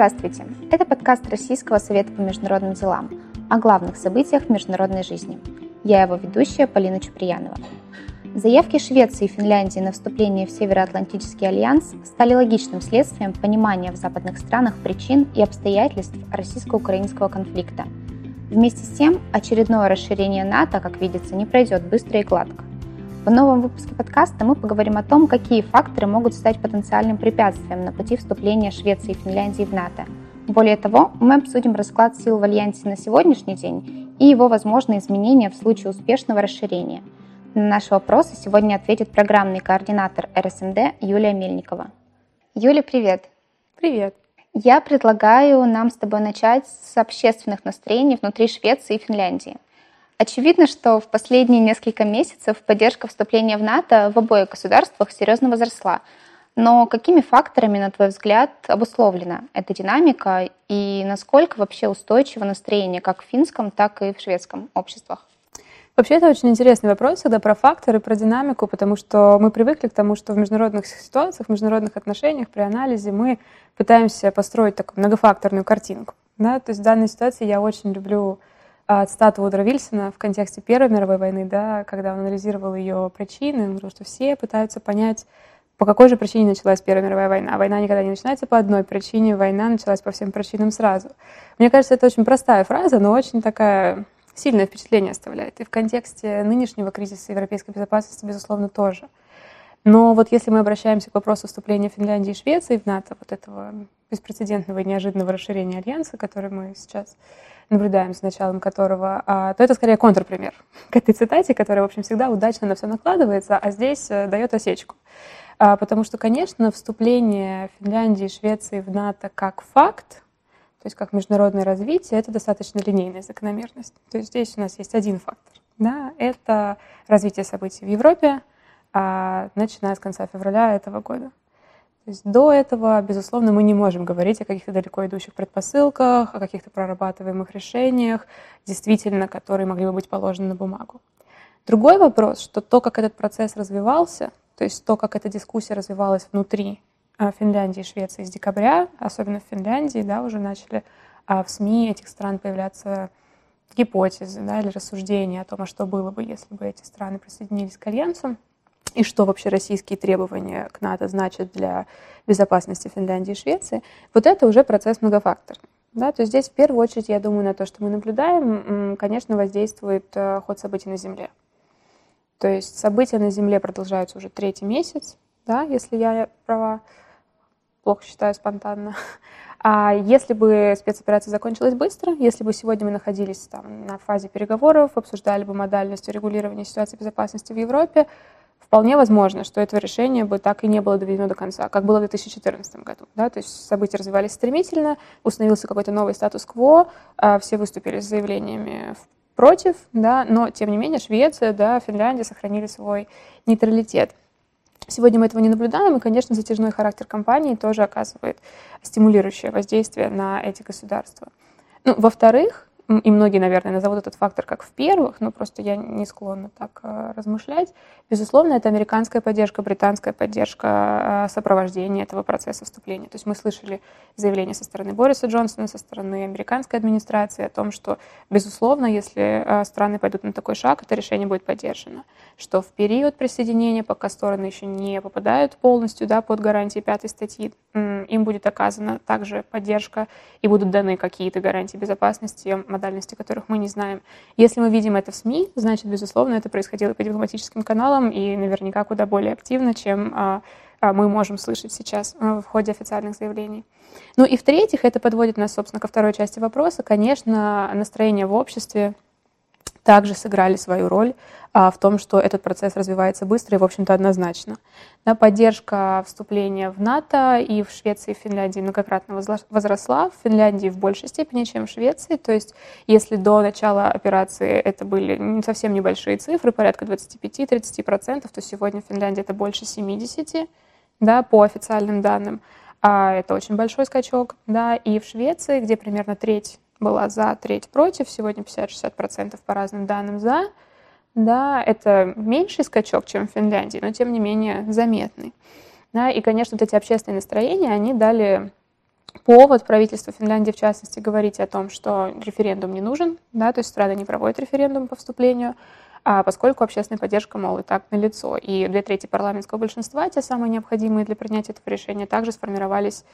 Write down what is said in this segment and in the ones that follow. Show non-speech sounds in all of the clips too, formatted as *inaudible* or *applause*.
Здравствуйте! Это подкаст Российского совета по международным делам о главных событиях международной жизни. Я его ведущая Полина Чуприянова. Заявки Швеции и Финляндии на вступление в Североатлантический альянс стали логичным следствием понимания в западных странах причин и обстоятельств российско-украинского конфликта. Вместе с тем, очередное расширение НАТО, как видится, не пройдет быстро и гладко. В новом выпуске подкаста мы поговорим о том, какие факторы могут стать потенциальным препятствием на пути вступления Швеции и Финляндии в НАТО. Более того, мы обсудим расклад сил в Альянсе на сегодняшний день и его возможные изменения в случае успешного расширения – на наши вопросы сегодня ответит программный координатор РСМД Юлия Мельникова. Юля, привет! Привет! Я предлагаю нам с тобой начать с общественных настроений внутри Швеции и Финляндии. Очевидно, что в последние несколько месяцев поддержка вступления в НАТО в обоих государствах серьезно возросла. Но какими факторами, на твой взгляд, обусловлена эта динамика и насколько вообще устойчиво настроение как в финском, так и в шведском обществах? Вообще, это очень интересный вопрос всегда про факторы, про динамику, потому что мы привыкли к тому, что в международных ситуациях, в международных отношениях, при анализе мы пытаемся построить такую многофакторную картинку. Да? То есть в данной ситуации я очень люблю а, цитату Удра Вильсона в контексте Первой мировой войны, да, когда он анализировал ее причины, он говорил, что все пытаются понять, по какой же причине началась Первая мировая война. Война никогда не начинается по одной причине, война началась по всем причинам сразу. Мне кажется, это очень простая фраза, но очень такая сильное впечатление оставляет. И в контексте нынешнего кризиса европейской безопасности, безусловно, тоже. Но вот если мы обращаемся к вопросу вступления Финляндии и Швеции в НАТО, вот этого беспрецедентного и неожиданного расширения альянса, который мы сейчас наблюдаем, с началом которого, а, то это скорее контрпример к этой цитате, которая, в общем, всегда удачно на все накладывается, а здесь э, дает осечку. А, потому что, конечно, вступление Финляндии и Швеции в НАТО как факт, то есть как международное развитие, это достаточно линейная закономерность. То есть здесь у нас есть один фактор. Да, это развитие событий в Европе, начиная с конца февраля этого года. То есть до этого, безусловно, мы не можем говорить о каких-то далеко идущих предпосылках, о каких-то прорабатываемых решениях, действительно, которые могли бы быть положены на бумагу. Другой вопрос, что то, как этот процесс развивался, то есть то, как эта дискуссия развивалась внутри а, Финляндии и Швеции с декабря, особенно в Финляндии, да, уже начали а в СМИ этих стран появляться гипотезы да, или рассуждения о том, а что было бы, если бы эти страны присоединились к Альянсу, и что вообще российские требования к НАТО значат для безопасности Финляндии и Швеции, вот это уже процесс многофакторный. Да, то есть здесь в первую очередь, я думаю, на то, что мы наблюдаем, конечно, воздействует э, ход событий на Земле. То есть события на Земле продолжаются уже третий месяц, да, если я права плохо считаю спонтанно. *laughs* А если бы спецоперация закончилась быстро, если бы сегодня мы находились там на фазе переговоров, обсуждали бы модальность регулирования ситуации безопасности в Европе, вполне возможно, что этого решения бы так и не было доведено до конца, как было в 2014 году. Да? То есть события развивались стремительно, установился какой-то новый статус-кво, а все выступили с заявлениями против, да, но тем не менее Швеция, да, Финляндия сохранили свой нейтралитет. Сегодня мы этого не наблюдаем, и, конечно, затяжной характер компании тоже оказывает стимулирующее воздействие на эти государства. Ну, во-вторых, и многие, наверное, назовут этот фактор как в первых, но просто я не склонна так э, размышлять. Безусловно, это американская поддержка, британская поддержка, э, сопровождение этого процесса вступления. То есть мы слышали заявление со стороны Бориса Джонсона, со стороны американской администрации о том, что, безусловно, если э, страны пойдут на такой шаг, это решение будет поддержано. Что в период присоединения, пока стороны еще не попадают полностью да, под гарантии пятой статьи, им будет оказана также поддержка и будут даны какие-то гарантии безопасности, модальности которых мы не знаем. Если мы видим это в СМИ, значит, безусловно, это происходило по дипломатическим каналам и наверняка куда более активно, чем а, а, мы можем слышать сейчас а, в ходе официальных заявлений. Ну и в-третьих, это подводит нас, собственно, ко второй части вопроса. Конечно, настроение в обществе также сыграли свою роль а, в том, что этот процесс развивается быстро и, в общем-то, однозначно. Да, поддержка вступления в НАТО и в Швеции и Финляндии многократно возросла. В Финляндии в большей степени, чем в Швеции. То есть, если до начала операции это были совсем небольшие цифры, порядка 25-30%, то сегодня в Финляндии это больше 70%, да, по официальным данным. А это очень большой скачок. Да, и в Швеции, где примерно треть была за, треть против, сегодня 50-60% по разным данным за. Да, это меньший скачок, чем в Финляндии, но тем не менее заметный. Да, и, конечно, вот эти общественные настроения, они дали повод правительства Финляндии, в частности, говорить о том, что референдум не нужен, да, то есть страна не проводит референдум по вступлению, а поскольку общественная поддержка, мол, и так налицо. И две трети парламентского большинства, те самые необходимые для принятия этого решения, также сформировались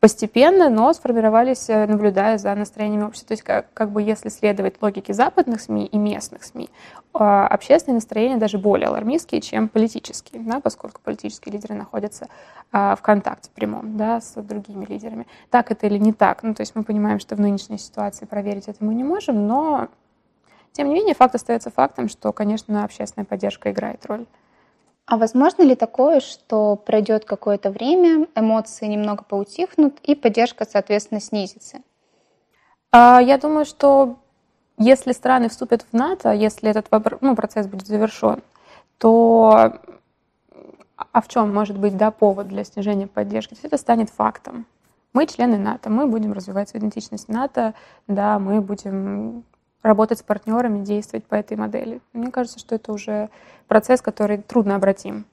постепенно, но сформировались, э, наблюдая за настроениями общества. То есть как, как бы если следовать логике западных СМИ и местных СМИ, а, общественные настроения даже более алармистские, чем политические, да, поскольку политические лидеры находятся а, в контакте прямом да, с другими лидерами. Так это или не так? Ну, то есть мы понимаем, что в нынешней ситуации проверить это мы не можем, но тем не менее факт остается фактом, что, конечно, общественная поддержка играет роль. А возможно ли такое, что пройдет какое-то время, эмоции немного поутихнут и поддержка, соответственно, снизится? А, я думаю, что если страны вступят в НАТО, если этот ну, процесс будет завершен, то а в чем может быть да, повод для снижения поддержки? Есть это станет фактом. Мы члены НАТО, мы будем развивать свою идентичность НАТО, да, мы будем работать с партнерами, действовать по этой модели. Мне кажется, что это уже процесс, который трудно обратим.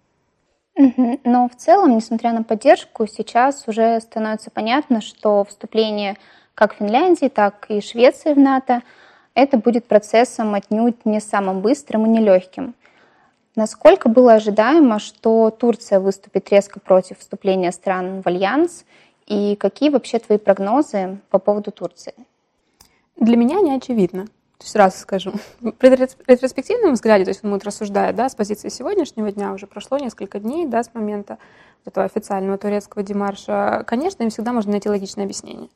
Но в целом, несмотря на поддержку, сейчас уже становится понятно, что вступление как Финляндии, так и Швеции в НАТО это будет процессом отнюдь не самым быстрым и нелегким. Насколько было ожидаемо, что Турция выступит резко против вступления стран в альянс, и какие вообще твои прогнозы по поводу Турции? Для меня не очевидно. Сразу скажу. При *laughs* ретроспективном взгляде, то есть он будет рассуждать, да, с позиции сегодняшнего дня, уже прошло несколько дней, да, с момента этого официального турецкого демарша, конечно, им всегда можно найти логичное объяснение.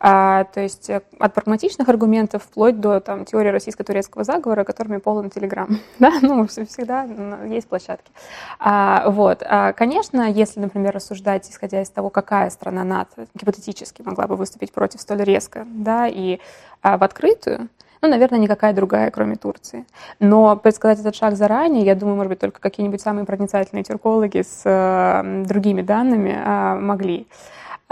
А, то есть э, от прагматичных аргументов вплоть до там, теории российско-турецкого заговора, которыми полон Телеграм. *laughs* Да? Ну, всегда есть площадки. А, вот. А, конечно, если, например, рассуждать, исходя из того, какая страна НАТО гипотетически могла бы выступить против столь резко, да, и а, в открытую, ну, наверное, никакая другая, кроме Турции. Но предсказать этот шаг заранее, я думаю, может быть, только какие-нибудь самые проницательные тюркологи с э, другими данными э, могли.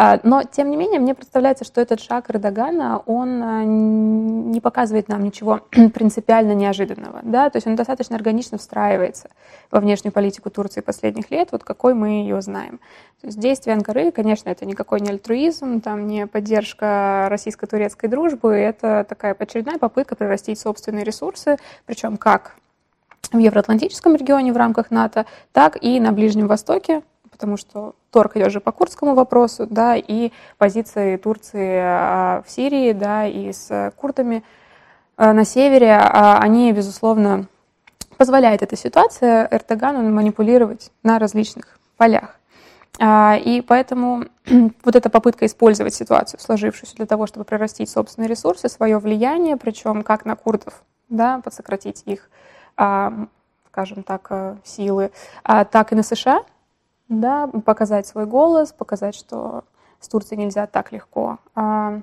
А, но, тем не менее, мне представляется, что этот шаг Эрдогана, он а, не показывает нам ничего *clears throat* принципиально неожиданного. Да? То есть он достаточно органично встраивается во внешнюю политику Турции последних лет, вот какой мы ее знаем. То есть действия Анкары, конечно, это никакой не альтруизм, там не поддержка российско-турецкой дружбы, это такая очередная попытка прирастить собственные ресурсы, причем как в Евроатлантическом регионе в рамках НАТО, так и на Ближнем Востоке, потому что торг идет же по курдскому вопросу, да, и позиции Турции а, в Сирии, да, и с курдами а, на севере, а, они, безусловно, позволяет эта ситуация Эрдогану манипулировать на различных полях. И поэтому *clears throat* вот эта попытка использовать ситуацию, сложившуюся для того, чтобы прирастить собственные ресурсы, свое влияние, причем как на курдов, да, подсократить их, скажем так, силы, так и на США, да, показать свой голос, показать, что с Турцией нельзя так легко, а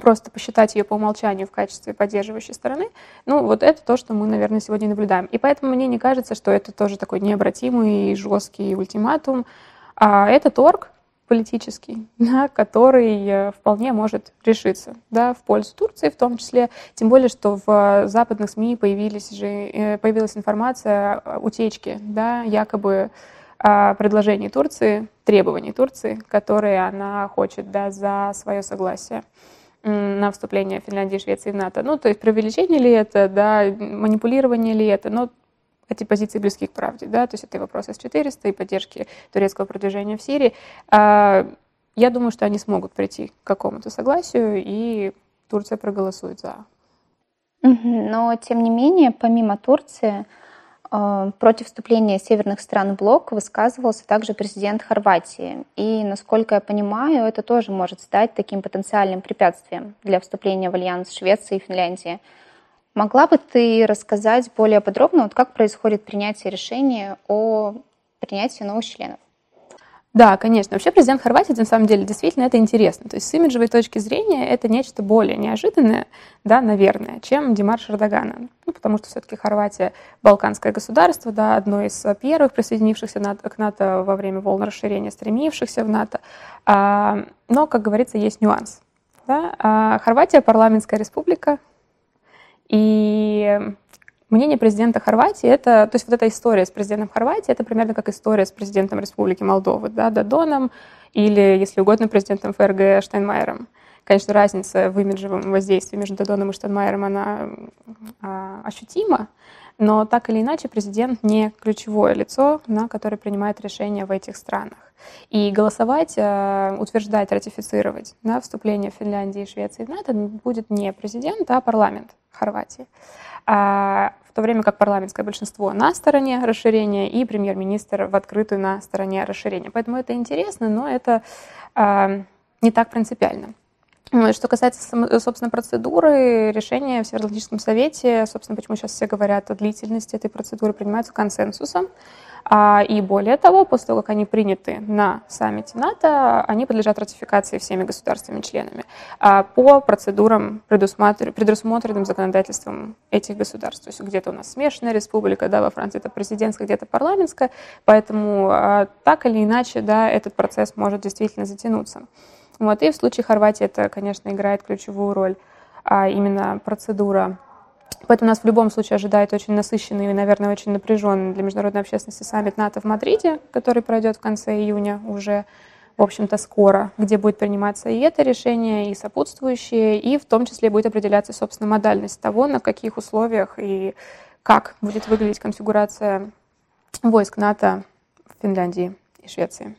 просто посчитать ее по умолчанию в качестве поддерживающей стороны, ну, вот это то, что мы, наверное, сегодня наблюдаем. И поэтому мне не кажется, что это тоже такой необратимый, жесткий ультиматум, а это торг политический, *laughs* да, который э, вполне может решиться да, в пользу Турции в том числе, тем более, что в западных СМИ появились же, э, появилась информация утечки, да, якобы предложений Турции, требований Турции, которые она хочет да, за свое согласие на вступление Финляндии и Швеции в НАТО. Ну, то есть преувеличение ли это, да, манипулирование ли это, но эти позиции близки к правде, да, то есть это и вопрос С-400, и поддержки турецкого продвижения в Сирии. А, я думаю, что они смогут прийти к какому-то согласию, и Турция проголосует за. Но, тем не менее, помимо Турции, против вступления северных стран в блок высказывался также президент Хорватии. И, насколько я понимаю, это тоже может стать таким потенциальным препятствием для вступления в альянс Швеции и Финляндии. Могла бы ты рассказать более подробно, вот как происходит принятие решения о принятии новых членов? Да, конечно. Вообще президент Хорватии, на самом деле, действительно это интересно. То есть с имиджевой точки зрения это нечто более неожиданное, да, наверное, чем Димарш Эрдогана. Ну, потому что все-таки Хорватия балканское государство, да, одно из первых присоединившихся к НАТО во время волн расширения, стремившихся в НАТО. А, но, как говорится, есть нюанс. Да? А Хорватия парламентская республика, и мнение президента Хорватии, это, то есть вот эта история с президентом Хорватии, это примерно как история с президентом Республики Молдовы, да, Додоном, или, если угодно, президентом ФРГ Штайнмайером. Конечно, разница в имиджевом воздействии между Додоном и Штайнмайером, она а, ощутима, но так или иначе президент не ключевое лицо, на которое принимает решения в этих странах. И голосовать, э, утверждать, ратифицировать на вступление Финляндии и Швеции в НАТО будет не президент, а парламент Хорватии. А в то время как парламентское большинство на стороне расширения и премьер-министр в открытую на стороне расширения. Поэтому это интересно, но это э, не так принципиально. Что касается, собственно, процедуры, решения в Североатлантическом совете, собственно, почему сейчас все говорят о длительности этой процедуры, принимаются консенсусом. А, и более того, после того, как они приняты на саммите НАТО, они подлежат ратификации всеми государствами-членами а, по процедурам, предусмотренным законодательством этих государств. То есть где-то у нас смешанная республика, да, во Франции это президентская, где-то парламентская, поэтому а, так или иначе, да, этот процесс может действительно затянуться. Вот. И в случае Хорватии это, конечно, играет ключевую роль, именно процедура. Поэтому нас в любом случае ожидает очень насыщенный и, наверное, очень напряженный для международной общественности саммит НАТО в Мадриде, который пройдет в конце июня уже, в общем-то, скоро, где будет приниматься и это решение, и сопутствующие, и в том числе будет определяться, собственно, модальность того, на каких условиях и как будет выглядеть конфигурация войск НАТО в Финляндии и Швеции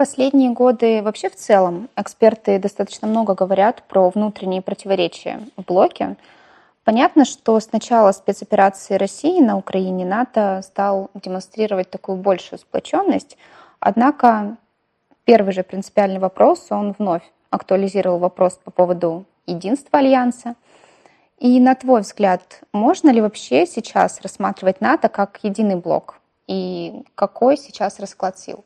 последние годы вообще в целом эксперты достаточно много говорят про внутренние противоречия в блоке. Понятно, что с начала спецоперации России на Украине НАТО стал демонстрировать такую большую сплоченность, однако первый же принципиальный вопрос, он вновь актуализировал вопрос по поводу единства Альянса. И на твой взгляд, можно ли вообще сейчас рассматривать НАТО как единый блок? И какой сейчас расклад сил?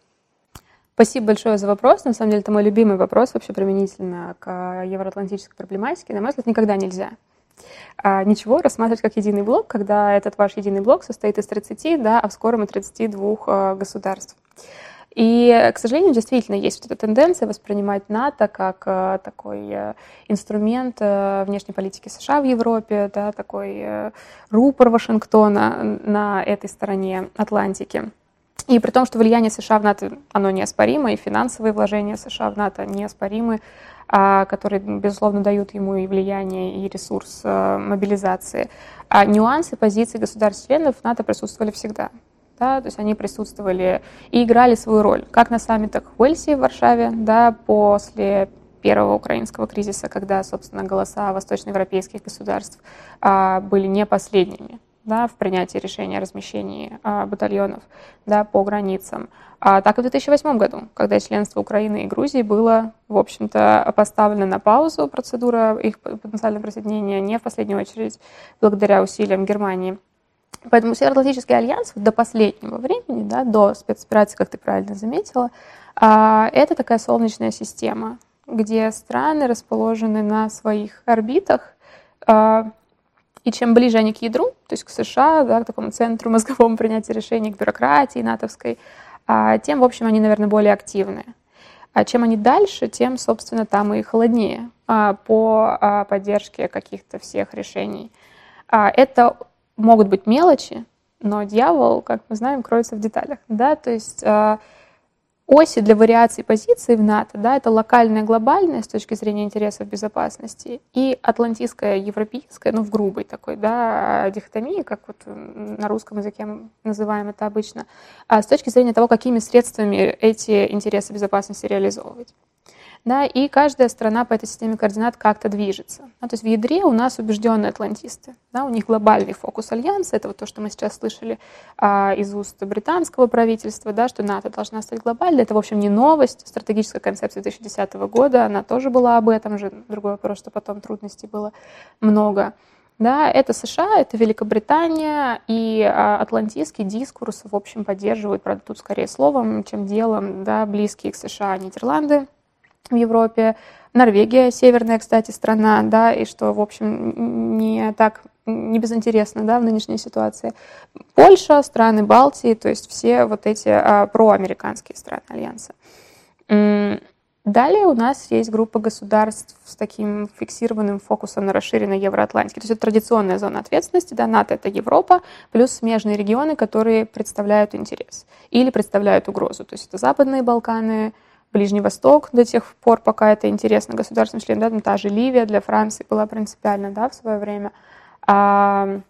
Спасибо большое за вопрос. На самом деле, это мой любимый вопрос вообще применительно к евроатлантической проблематике. На мой взгляд, никогда нельзя ничего рассматривать как единый блок, когда этот ваш единый блок состоит из 30, да, а в скором и 32 а, государств. И, к сожалению, действительно есть вот эта тенденция воспринимать НАТО как а, такой а, инструмент а, внешней политики США в Европе, да, такой а, рупор Вашингтона на этой стороне Атлантики. И при том, что влияние США в НАТО, оно неоспоримо, и финансовые вложения США в НАТО неоспоримы, а, которые, безусловно, дают ему и влияние, и ресурс а, мобилизации. А нюансы позиций государств-членов НАТО присутствовали всегда. Да, то есть они присутствовали и играли свою роль, как на саммитах в Уэльсе в Варшаве, да, после первого украинского кризиса, когда, собственно, голоса восточноевропейских государств а, были не последними да, в принятии решения о размещении а, батальонов да, по границам, а, так и в 2008 году, когда членство Украины и Грузии было, в общем-то, поставлено на паузу, процедура их потенциального присоединения не в последнюю очередь благодаря усилиям Германии. Поэтому Североатлантический альянс до последнего времени, да, до спецоперации, как ты правильно заметила, а, это такая солнечная система, где страны расположены на своих орбитах, а, и чем ближе они к ядру, то есть к США, да, к такому центру мозговому принятия решений, к бюрократии натовской, а, тем, в общем, они, наверное, более активны. А чем они дальше, тем, собственно, там и холоднее а, по поддержке каких-то всех решений. Это могут быть мелочи, но дьявол, как мы знаем, кроется в деталях. Да? То есть оси для вариации позиций в НАТО, да, это локальная глобальная с точки зрения интересов безопасности и атлантистская европейская, ну, в грубой такой, да, дихотомии, как вот на русском языке мы называем это обычно, а с точки зрения того, какими средствами эти интересы безопасности реализовывать да, и каждая страна по этой системе координат как-то движется. Да, то есть в ядре у нас убежденные атлантисты, да, у них глобальный фокус альянса, это вот то, что мы сейчас слышали а, из уст британского правительства, да, что НАТО должна стать глобальной, это, в общем, не новость, стратегическая концепция 2010 года, она тоже была об этом же, другой вопрос, что потом трудностей было много. Да, это США, это Великобритания, и а, атлантистский дискурс, в общем, поддерживают, правда, тут скорее словом, чем делом, да, близкие к США Нидерланды, в Европе, Норвегия, северная, кстати, страна, да, и что, в общем, не так, не безинтересно, да, в нынешней ситуации. Польша, страны Балтии, то есть все вот эти а, проамериканские страны Альянса. Далее у нас есть группа государств с таким фиксированным фокусом на расширенной Евроатлантике. То есть это традиционная зона ответственности, да, НАТО — это Европа, плюс смежные регионы, которые представляют интерес или представляют угрозу. То есть это Западные Балканы, Ближний Восток до тех пор, пока это интересно государственным членам. Да, та же Ливия для Франции была принципиально да, в свое время. А,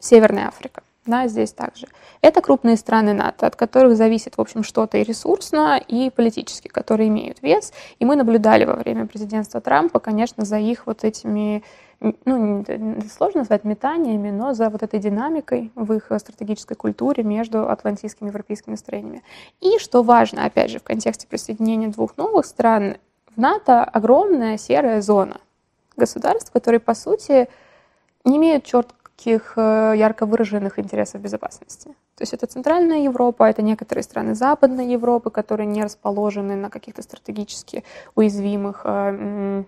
Северная Африка да, здесь также. Это крупные страны НАТО, от которых зависит, в общем, что-то и ресурсно, и политически, которые имеют вес. И мы наблюдали во время президентства Трампа, конечно, за их вот этими, ну, сложно назвать метаниями, но за вот этой динамикой в их стратегической культуре между атлантийскими и европейскими настроениями. И, что важно, опять же, в контексте присоединения двух новых стран, в НАТО огромная серая зона государств, которые, по сути, не имеют черт таких э, ярко выраженных интересов безопасности. То есть это Центральная Европа, это некоторые страны Западной Европы, которые не расположены на каких-то стратегически уязвимых э,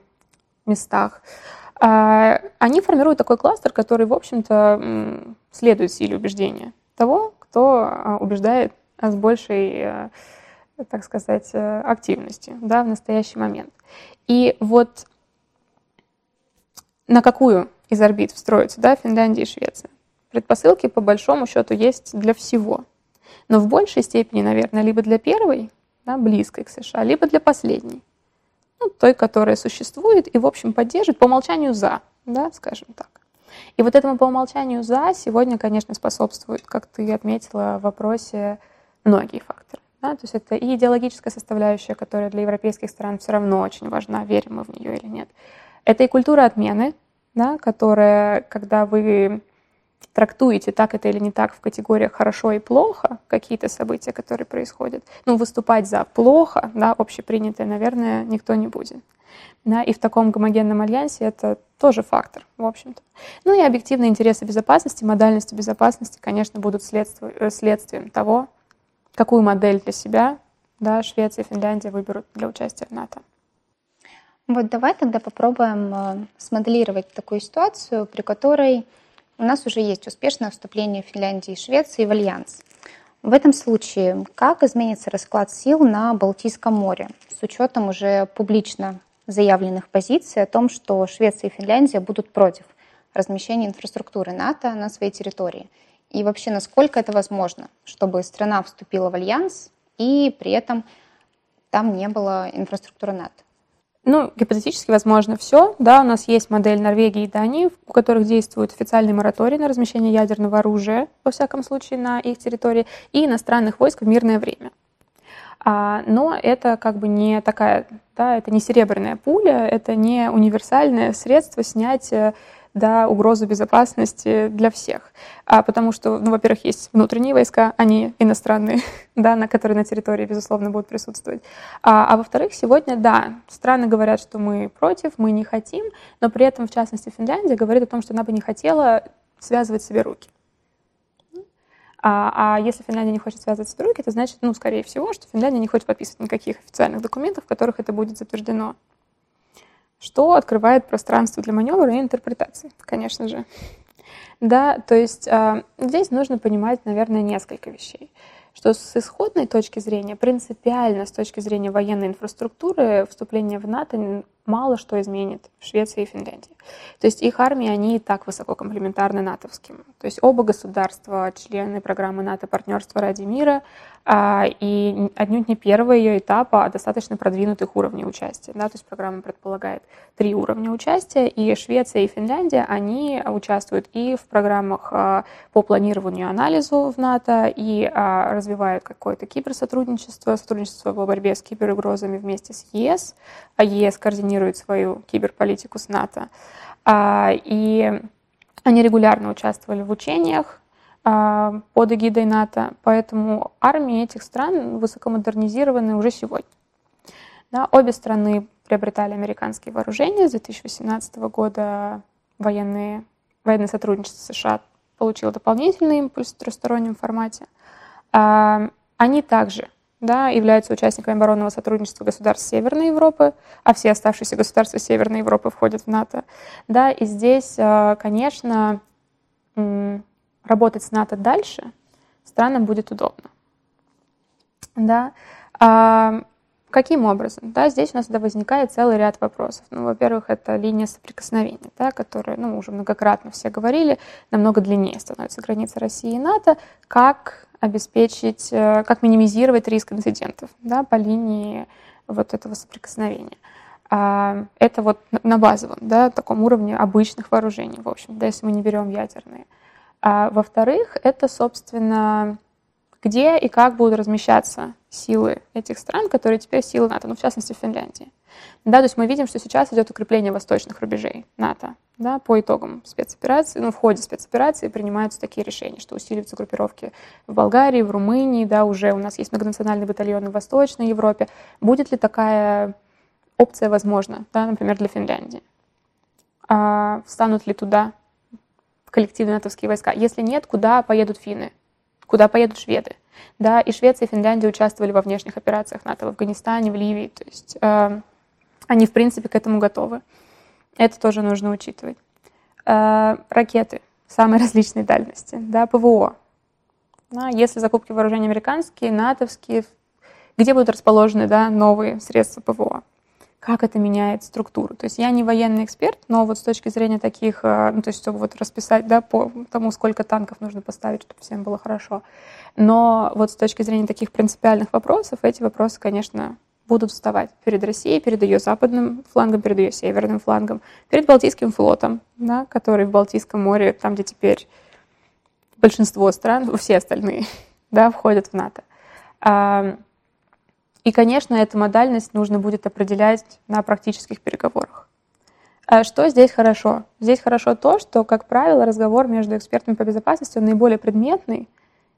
местах. А, они формируют такой кластер, который, в общем-то, следует силе убеждения того, кто э, убеждает с большей, так сказать, активностью да, в настоящий момент. И вот на какую из орбит встроиться, да, Финляндия и Швеция. Предпосылки, по большому счету, есть для всего. Но в большей степени, наверное, либо для первой, да, близкой к США, либо для последней. Ну, той, которая существует и, в общем, поддержит по умолчанию «за», да, скажем так. И вот этому по умолчанию «за» сегодня, конечно, способствует, как ты отметила в вопросе, многие факторы. Да? То есть это и идеологическая составляющая, которая для европейских стран все равно очень важна, верим мы в нее или нет. Это и культура отмены, да, которая, когда вы трактуете так это или не так в категориях хорошо и плохо, какие-то события, которые происходят, ну, выступать за плохо, да, общепринятое, наверное, никто не будет. Да, и в таком гомогенном альянсе это тоже фактор, в общем-то. Ну и объективные интересы безопасности, модальности безопасности, конечно, будут следствием, следствием того, какую модель для себя да, Швеция и Финляндия выберут для участия в НАТО. Вот давай тогда попробуем э, смоделировать такую ситуацию, при которой у нас уже есть успешное вступление Финляндии и Швеции в альянс. В этом случае как изменится расклад сил на Балтийском море с учетом уже публично заявленных позиций о том, что Швеция и Финляндия будут против размещения инфраструктуры НАТО на своей территории? И вообще, насколько это возможно, чтобы страна вступила в альянс и при этом там не было инфраструктуры НАТО? Ну, гипотетически возможно все. Да, у нас есть модель Норвегии и Дании, у которых действует официальный мораторий на размещение ядерного оружия, во всяком случае, на их территории, и иностранных войск в мирное время. А, но это как бы не такая, да, это не серебряная пуля, это не универсальное средство снять да, угрозу безопасности для всех. А потому что, ну, во-первых, есть внутренние войска, они иностранные, *laughs* да, на которые на территории, безусловно, будут присутствовать. А, а во-вторых, сегодня, да, страны говорят, что мы против, мы не хотим, но при этом, в частности, Финляндия говорит о том, что она бы не хотела связывать себе руки. А, а если Финляндия не хочет связывать себе руки, это значит, ну, скорее всего, что Финляндия не хочет подписывать никаких официальных документов, в которых это будет затверждено что открывает пространство для маневра и интерпретации, конечно же. Да, то есть э, здесь нужно понимать, наверное, несколько вещей что с исходной точки зрения, принципиально с точки зрения военной инфраструктуры, вступление в НАТО мало что изменит в Швеции и Финляндии. То есть их армии, они и так высоко комплементарны натовским. То есть оба государства, члены программы НАТО «Партнерство ради мира», а, и отнюдь не первого ее этапа, а достаточно продвинутых уровней участия. Да? То есть программа предполагает три уровня участия, и Швеция и Финляндия, они участвуют и в программах а, по планированию и анализу в НАТО, и а, развивают какое-то киберсотрудничество, сотрудничество по борьбе с киберугрозами вместе с ЕС, а ЕС координирует свою киберполитику с НАТО. И они регулярно участвовали в учениях, а, под эгидой НАТО, поэтому армии этих стран высокомодернизированы уже сегодня. Да, обе страны приобретали американские вооружения. С 2018 года военные, военное сотрудничество США получило дополнительный импульс в трехстороннем формате. А, они также да, являются участниками оборонного сотрудничества государств Северной Европы, а все оставшиеся государства Северной Европы входят в НАТО. Да, и здесь, а, конечно, работать с НАТО дальше странам будет удобно. Да? А, Каким образом? Да, здесь у нас да, возникает целый ряд вопросов. Ну, во-первых, это линия соприкосновения, да, которая, ну, уже многократно все говорили, намного длиннее становится граница России и НАТО. Как обеспечить, э, как минимизировать риск инцидентов да, по линии вот этого соприкосновения. А, это вот на базовом, да, таком уровне обычных вооружений, в общем, да, если мы не берем ядерные. А, во-вторых, это, собственно, где и как будут размещаться силы этих стран, которые теперь силы НАТО, ну, в частности, в Финляндии. Да, то есть мы видим, что сейчас идет укрепление восточных рубежей НАТО. Да, по итогам спецоперации, ну, в ходе спецоперации принимаются такие решения, что усиливаются группировки в Болгарии, в Румынии, да, уже у нас есть многонациональные батальоны в Восточной Европе. Будет ли такая опция возможна, да, например, для Финляндии? А встанут ли туда коллективные натовские войска? Если нет, куда поедут финны? Куда поедут шведы? Да, и Швеция и Финляндия участвовали во внешних операциях НАТО в Афганистане, в Ливии. То есть э, они, в принципе, к этому готовы. Это тоже нужно учитывать. Э, ракеты самой *laughs* различной дальности, да, ПВО. Да, если закупки вооружений американские, натовские, где будут расположены да, новые средства ПВО? Как это меняет структуру? То есть я не военный эксперт, но вот с точки зрения таких, э, ну, то есть чтобы вот расписать, да, по тому, сколько танков нужно поставить, чтобы всем было хорошо. Но вот с точки зрения таких принципиальных вопросов, эти вопросы, конечно, будут вставать перед Россией, перед ее западным флангом, перед ее северным флангом, перед Балтийским флотом, да, который в Балтийском море, там, где теперь большинство стран, *laughs* все остальные, *laughs* да, входят в НАТО. И, конечно, эту модальность нужно будет определять на практических переговорах. А что здесь хорошо? Здесь хорошо то, что, как правило, разговор между экспертами по безопасности он наиболее предметный,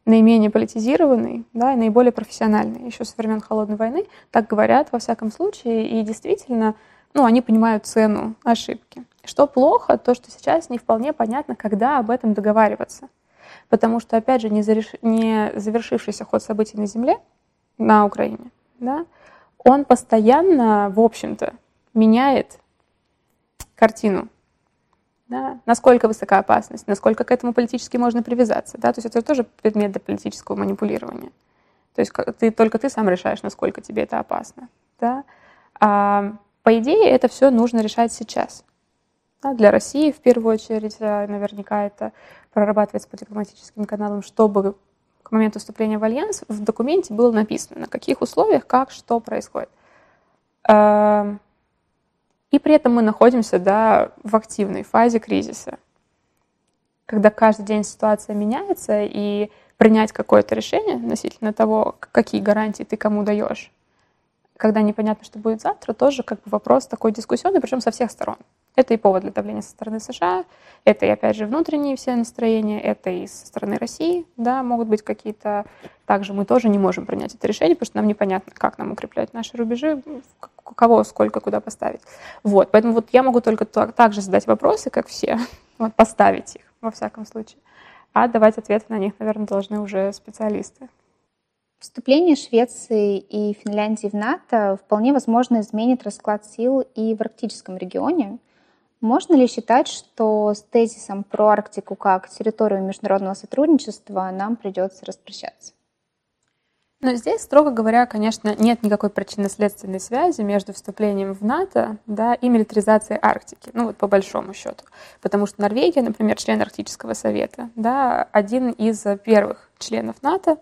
наименее политизированный, да, и наиболее профессиональный. Еще со времен Холодной войны так говорят во всяком случае, и действительно, ну, они понимают цену ошибки. Что плохо, то, что сейчас не вполне понятно, когда об этом договариваться. Потому что, опять же, не, завершившийся ход событий на Земле, на Украине, да, он постоянно, в общем-то, меняет картину да, насколько высока опасность, насколько к этому политически можно привязаться. Да? То есть это тоже предмет для политического манипулирования. То есть ты, только ты сам решаешь, насколько тебе это опасно. Да? А, по идее, это все нужно решать сейчас. Да? Для России, в первую очередь, а, наверняка это прорабатывается по дипломатическим каналам, чтобы к моменту вступления в альянс в документе было написано, на каких условиях, как, что происходит. А, и при этом мы находимся да, в активной фазе кризиса, когда каждый день ситуация меняется, и принять какое-то решение относительно того, какие гарантии ты кому даешь, когда непонятно, что будет завтра, тоже как бы вопрос такой дискуссионный, причем со всех сторон. Это и повод для давления со стороны США, это и, опять же, внутренние все настроения, это и со стороны России, да, могут быть какие-то... Также мы тоже не можем принять это решение, потому что нам непонятно, как нам укреплять наши рубежи, кого, сколько, куда поставить. Вот, поэтому вот я могу только так же задать вопросы, как все, *laughs* вот, поставить их, во всяком случае. А давать ответы на них, наверное, должны уже специалисты. Вступление Швеции и Финляндии в НАТО вполне возможно изменит расклад сил и в арктическом регионе, можно ли считать, что с тезисом про Арктику как территорию международного сотрудничества нам придется распрощаться? Но здесь, строго говоря, конечно, нет никакой причинно-следственной связи между вступлением в НАТО да, и милитаризацией Арктики, ну вот по большому счету. Потому что Норвегия, например, член Арктического совета, да, один из первых членов НАТО,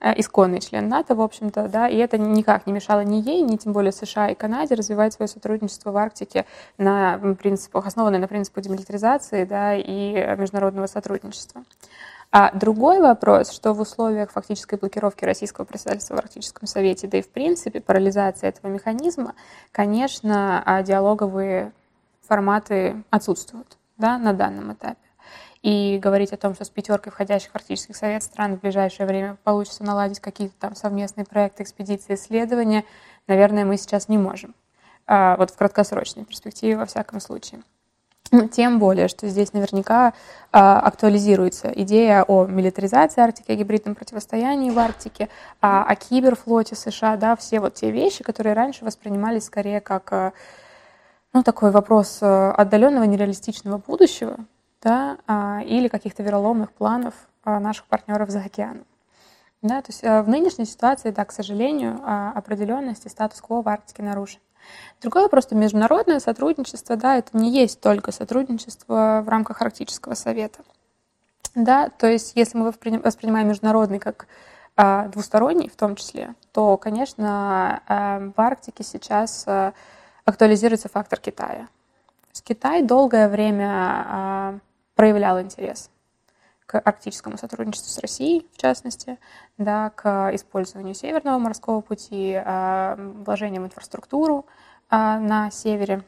исконный член НАТО, в общем-то, да, и это никак не мешало ни ей, ни тем более США и Канаде развивать свое сотрудничество в Арктике на принципах, основанное на принципах демилитаризации, да, и международного сотрудничества. А другой вопрос, что в условиях фактической блокировки российского представительства в Арктическом совете, да и в принципе парализации этого механизма, конечно, а диалоговые форматы отсутствуют да, на данном этапе и говорить о том, что с пятеркой входящих в Арктический совет стран в ближайшее время получится наладить какие-то там совместные проекты, экспедиции, исследования, наверное, мы сейчас не можем. А, вот в краткосрочной перспективе, во всяком случае. Тем более, что здесь наверняка а, актуализируется идея о милитаризации Арктики, о гибридном противостоянии в Арктике, а, о киберфлоте США, да, все вот те вещи, которые раньше воспринимались скорее как а, ну, такой вопрос отдаленного нереалистичного будущего, да, а, или каких-то вероломных планов а, наших партнеров за океаном. Да, то есть в нынешней ситуации, да, к сожалению, определенность и статус-кво в Арктике нарушен. Другой вопрос, что международное сотрудничество, да, это не есть только сотрудничество в рамках Арктического совета. Да, то есть если мы воспринимаем международный как а, двусторонний в том числе, то, конечно, а, в Арктике сейчас а, актуализируется фактор Китая. Китай долгое время а, проявлял интерес к арктическому сотрудничеству с Россией, в частности, да, к использованию Северного морского пути, а, вложениям в инфраструктуру а, на севере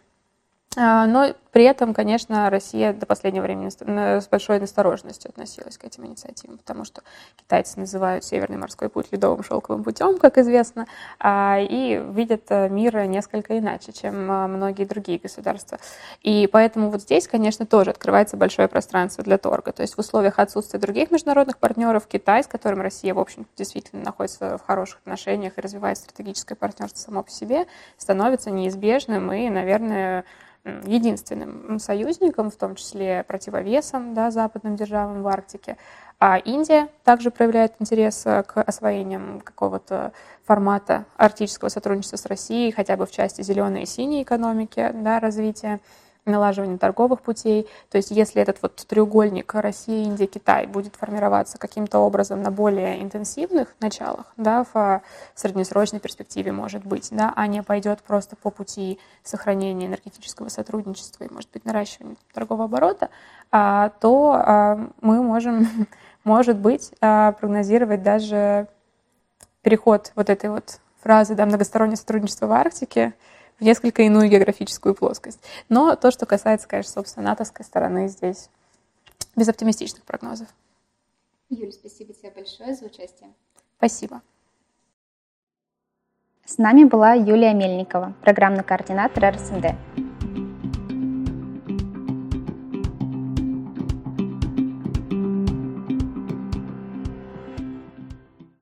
но при этом, конечно, Россия до последнего времени с большой настороженностью относилась к этим инициативам, потому что китайцы называют Северный морской путь ледовым шелковым путем, как известно, а, и видят э, мир несколько иначе, чем э, многие другие государства. И поэтому вот здесь, конечно, тоже открывается большое пространство для торга. То есть в условиях отсутствия других международных партнеров Китай, с которым Россия, в общем, действительно находится в хороших отношениях и развивает стратегическое партнерство само по себе, становится неизбежным и, наверное, единственным союзником, в том числе противовесом да, западным державам в Арктике. А Индия также проявляет интерес э, к освоениям какого-то формата арктического сотрудничества с Россией, хотя бы в части зеленой и синей экономики, да, развития налаживания торговых путей. То есть если этот вот треугольник Россия, Индия, Китай будет формироваться каким-то образом на более интенсивных началах, да, в среднесрочной перспективе, может быть, да, а не пойдет просто по пути сохранения энергетического сотрудничества и, может быть, наращивания торгового оборота, а, то а, мы можем, *laughs* может быть, а, прогнозировать даже переход вот этой вот фразы да, многостороннее сотрудничество в Арктике в несколько иную географическую плоскость. Но то, что касается, конечно, собственно, натовской стороны, здесь без оптимистичных прогнозов. Юль, спасибо тебе большое за участие. Спасибо. С нами была Юлия Мельникова, программный координатор РСМД.